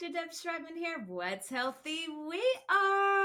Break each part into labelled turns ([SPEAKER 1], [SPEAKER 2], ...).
[SPEAKER 1] Dr. Deb Schreibman here. What's healthy? We are.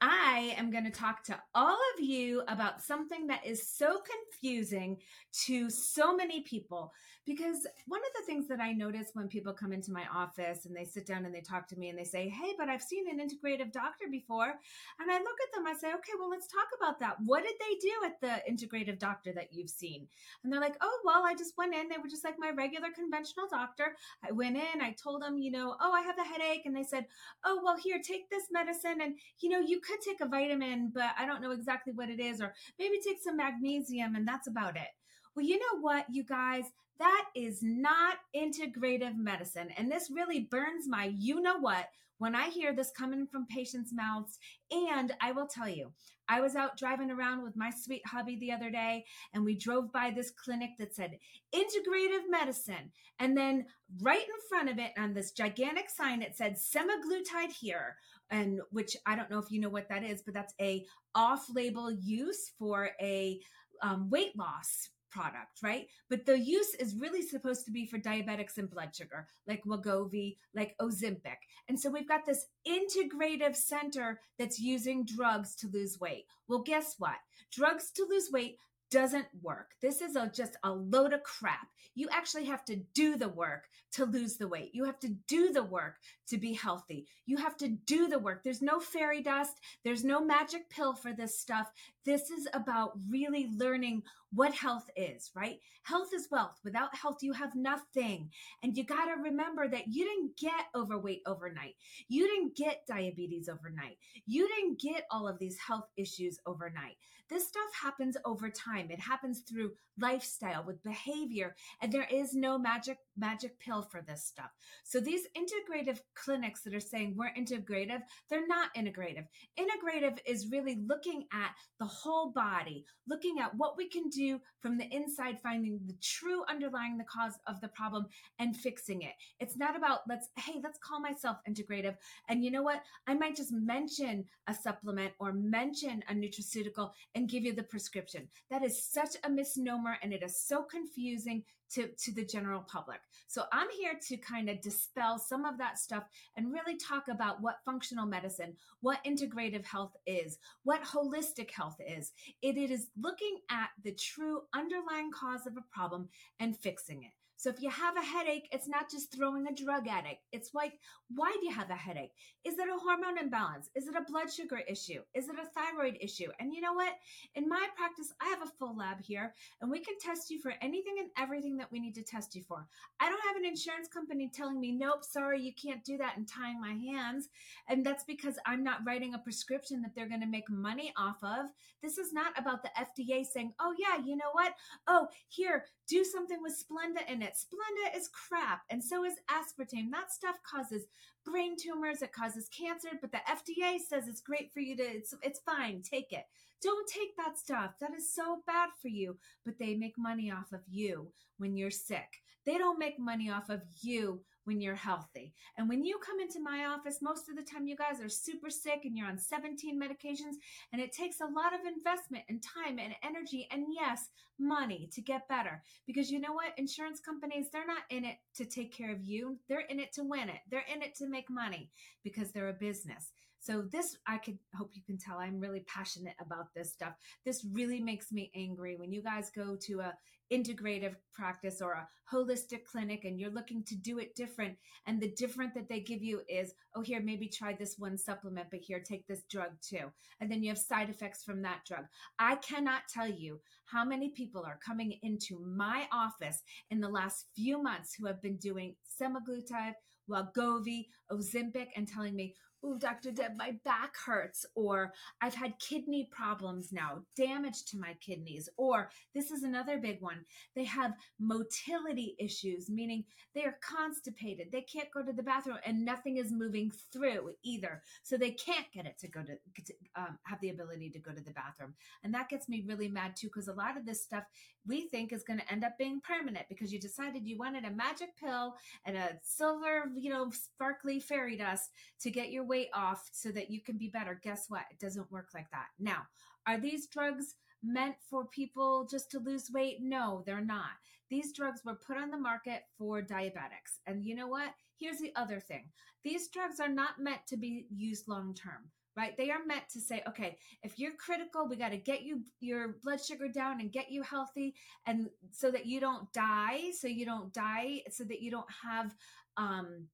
[SPEAKER 1] I am going to talk to all of you about something that is so confusing to so many people. Because one of the things that I notice when people come into my office and they sit down and they talk to me and they say, Hey, but I've seen an integrative doctor before. And I look at them, I say, Okay, well, let's talk about that. What did they do at the integrative doctor that you've seen? And they're like, Oh, well, I just went in. They were just like my regular conventional doctor. I went in, I told them, you know, oh, I have a headache. And they said, oh, well, here, take this medicine. And, you know, you could take a vitamin, but I don't know exactly what it is. Or maybe take some magnesium, and that's about it. Well, you know what, you guys? That is not integrative medicine. And this really burns my you know what when I hear this coming from patients' mouths. And I will tell you, I was out driving around with my sweet hubby the other day, and we drove by this clinic that said integrative medicine. And then right in front of it on this gigantic sign, it said semaglutide here. And which I don't know if you know what that is, but that's a off-label use for a um, weight loss product, right? But the use is really supposed to be for diabetics and blood sugar, like Wegovy, like Ozempic. And so we've got this integrative center that's using drugs to lose weight. Well, guess what? Drugs to lose weight doesn't work. This is a, just a load of crap. You actually have to do the work to lose the weight. You have to do the work to be healthy. You have to do the work. There's no fairy dust. There's no magic pill for this stuff. This is about really learning what health is, right? Health is wealth. Without health, you have nothing. And you got to remember that you didn't get overweight overnight. You didn't get diabetes overnight. You didn't get all of these health issues overnight. This stuff happens over time. It happens through lifestyle with behavior, and there is no magic magic pill for this stuff. So these integrative clinics that are saying we're integrative, they're not integrative. Integrative is really looking at the whole body, looking at what we can do from the inside, finding the true underlying the cause of the problem and fixing it. It's not about let's hey, let's call myself integrative. And you know what? I might just mention a supplement or mention a nutraceutical and give you the prescription. That is such a misnomer and it is so confusing to, to the general public. So I'm here to kind of dispel some of that stuff and really talk about what functional medicine, what integrative health is, what holistic health is. It, it is looking at the true underlying cause of a problem and fixing it. So if you have a headache, it's not just throwing a drug at it. It's like, why do you have a headache? Is it a hormone imbalance? Is it a blood sugar issue? Is it a thyroid issue? And you know what? In my practice, I have a full lab here and we can test you for anything and everything that we need to test you for. I don't have an insurance company telling me, nope, sorry, you can't do that and tying my hands. And that's because I'm not writing a prescription that they're going to make money off of. This is not about the FDA saying, oh, yeah, you know what? Oh, here, do something with Splenda in it it. Splenda is crap, and so is aspartame. That stuff causes brain tumors, it causes cancer, but the FDA says it's great for you to, it's, it's fine, take it. Don't take that stuff. That is so bad for you, but they make money off of you when you're sick. They don't make money off of you when you're healthy. And when you come into my office, most of the time you guys are super sick and you're on 17 medications, and it takes a lot of investment and time and energy and yes, money to get better. Because you know what? Insurance companies, they're not in it to take care of you, they're in it to win it. They're in it to make money because they're a business. So this, I could hope you can tell I'm really passionate about this stuff. This really makes me angry when you guys go to a integrative practice or a holistic clinic and you're looking to do it different. And the different that they give you is, oh, here, maybe try this one supplement, but here, take this drug too. And then you have side effects from that drug. I cannot tell you how many people are coming into my office in the last few months who have been doing semaglutide, Wegovy, Ozempic, and telling me, oh, Dr. Deb, my back hurts, or I've had kidney problems now, damage to my kidneys, or this is another big one. They have motility issues, meaning they are constipated. They can't go to the bathroom and nothing is moving through either. So they can't get it to go to, to um, have the ability to go to the bathroom. And that gets me really mad too, because a lot of this stuff we think is going to end up being permanent because you decided you wanted a magic pill and a silver, you know, sparkly fairy dust to get your weight off so that you can be better. Guess what? It doesn't work like that. Now, are these drugs meant for people just to lose weight. No, they're not. These drugs were put on the market for diabetics. And you know what? Here's the other thing these drugs are not meant to be used long term right they are meant to say okay if you're critical we got to get you your blood sugar down and get you healthy and so that you don't die so you don't die so that you don't have um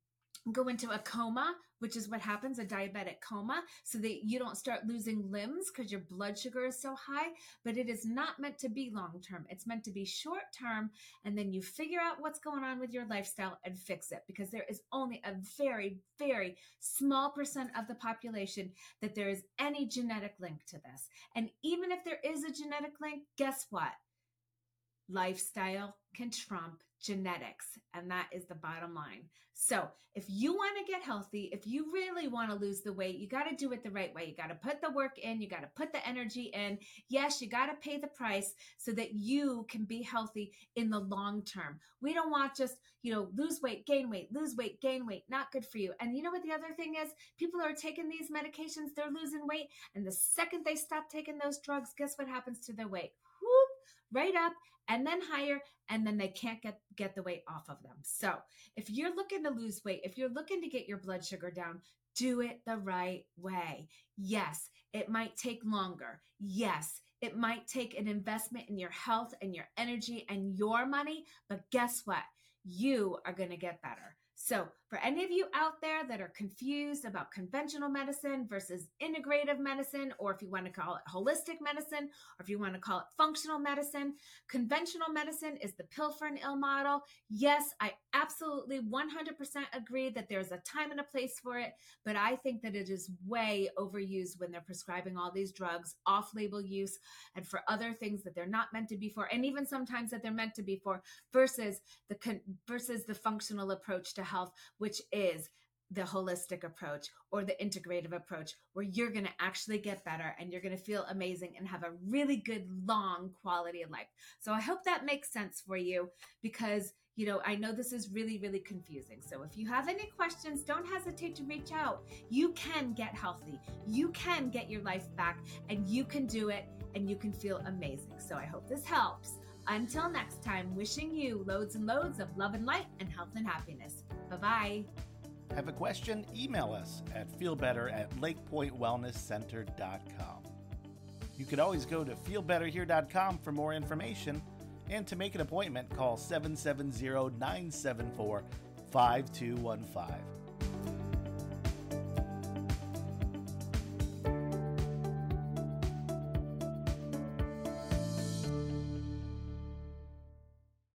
[SPEAKER 1] go into a coma, which is what happens a diabetic coma, so that you don't start losing limbs because your blood sugar is so high. But it is not meant to be long term, it's meant to be short term. And then you figure out what's going on with your lifestyle and fix it because there is only a very, very small percent of the population that there is any genetic link to this. And even if there is a genetic link, guess what? Lifestyle can trump genetics. And that is the bottom line. So, if you want to get healthy, if you really want to lose the weight, you got to do it the right way. You got to put the work in, you got to put the energy in. Yes, you got to pay the price so that you can be healthy in the long term. We don't want just, you know, lose weight, gain weight, lose weight, gain weight. Not good for you. And you know what the other thing is? People are taking these medications, they're losing weight. And the second they stop taking those drugs, guess what happens to their weight? Right up and then higher and then they can't get get the weight off of them. So, if you're looking to lose weight, if you're looking to get your blood sugar down, do it the right way. Yes, it might take longer. Yes, it might take an investment in your health and your energy and your money, but guess what? You are going to get better. So, for any of you out there that are confused about conventional medicine versus integrative medicine, or if you want to call it holistic medicine, or if you want to call it functional medicine, conventional medicine is the pill for an ill model. Yes, I absolutely 100% agree that there's a time and a place for it, but I think that it is way overused when they're prescribing all these drugs, off label use, and for other things that they're not meant to be for, and even sometimes that they're meant to be for, versus the versus the functional approach to health which is the holistic approach or the integrative approach where you're going to actually get better and you're going to feel amazing and have a really good long quality of life. So I hope that makes sense for you because you know, I know this is really, really confusing. So if you have any questions, don't hesitate to reach out. You can get healthy, you can get your life back, and you can do it and you can feel amazing. So I hope this helps. Until next time, wishing you loads and loads of love and light and health and happiness. Bye bye.
[SPEAKER 2] Have a question? Email us at feelbetter at lakepointewellnesscenter.com. You could always go to feelbetterhere.com for more information. And to make an appointment, call 770 974 5215.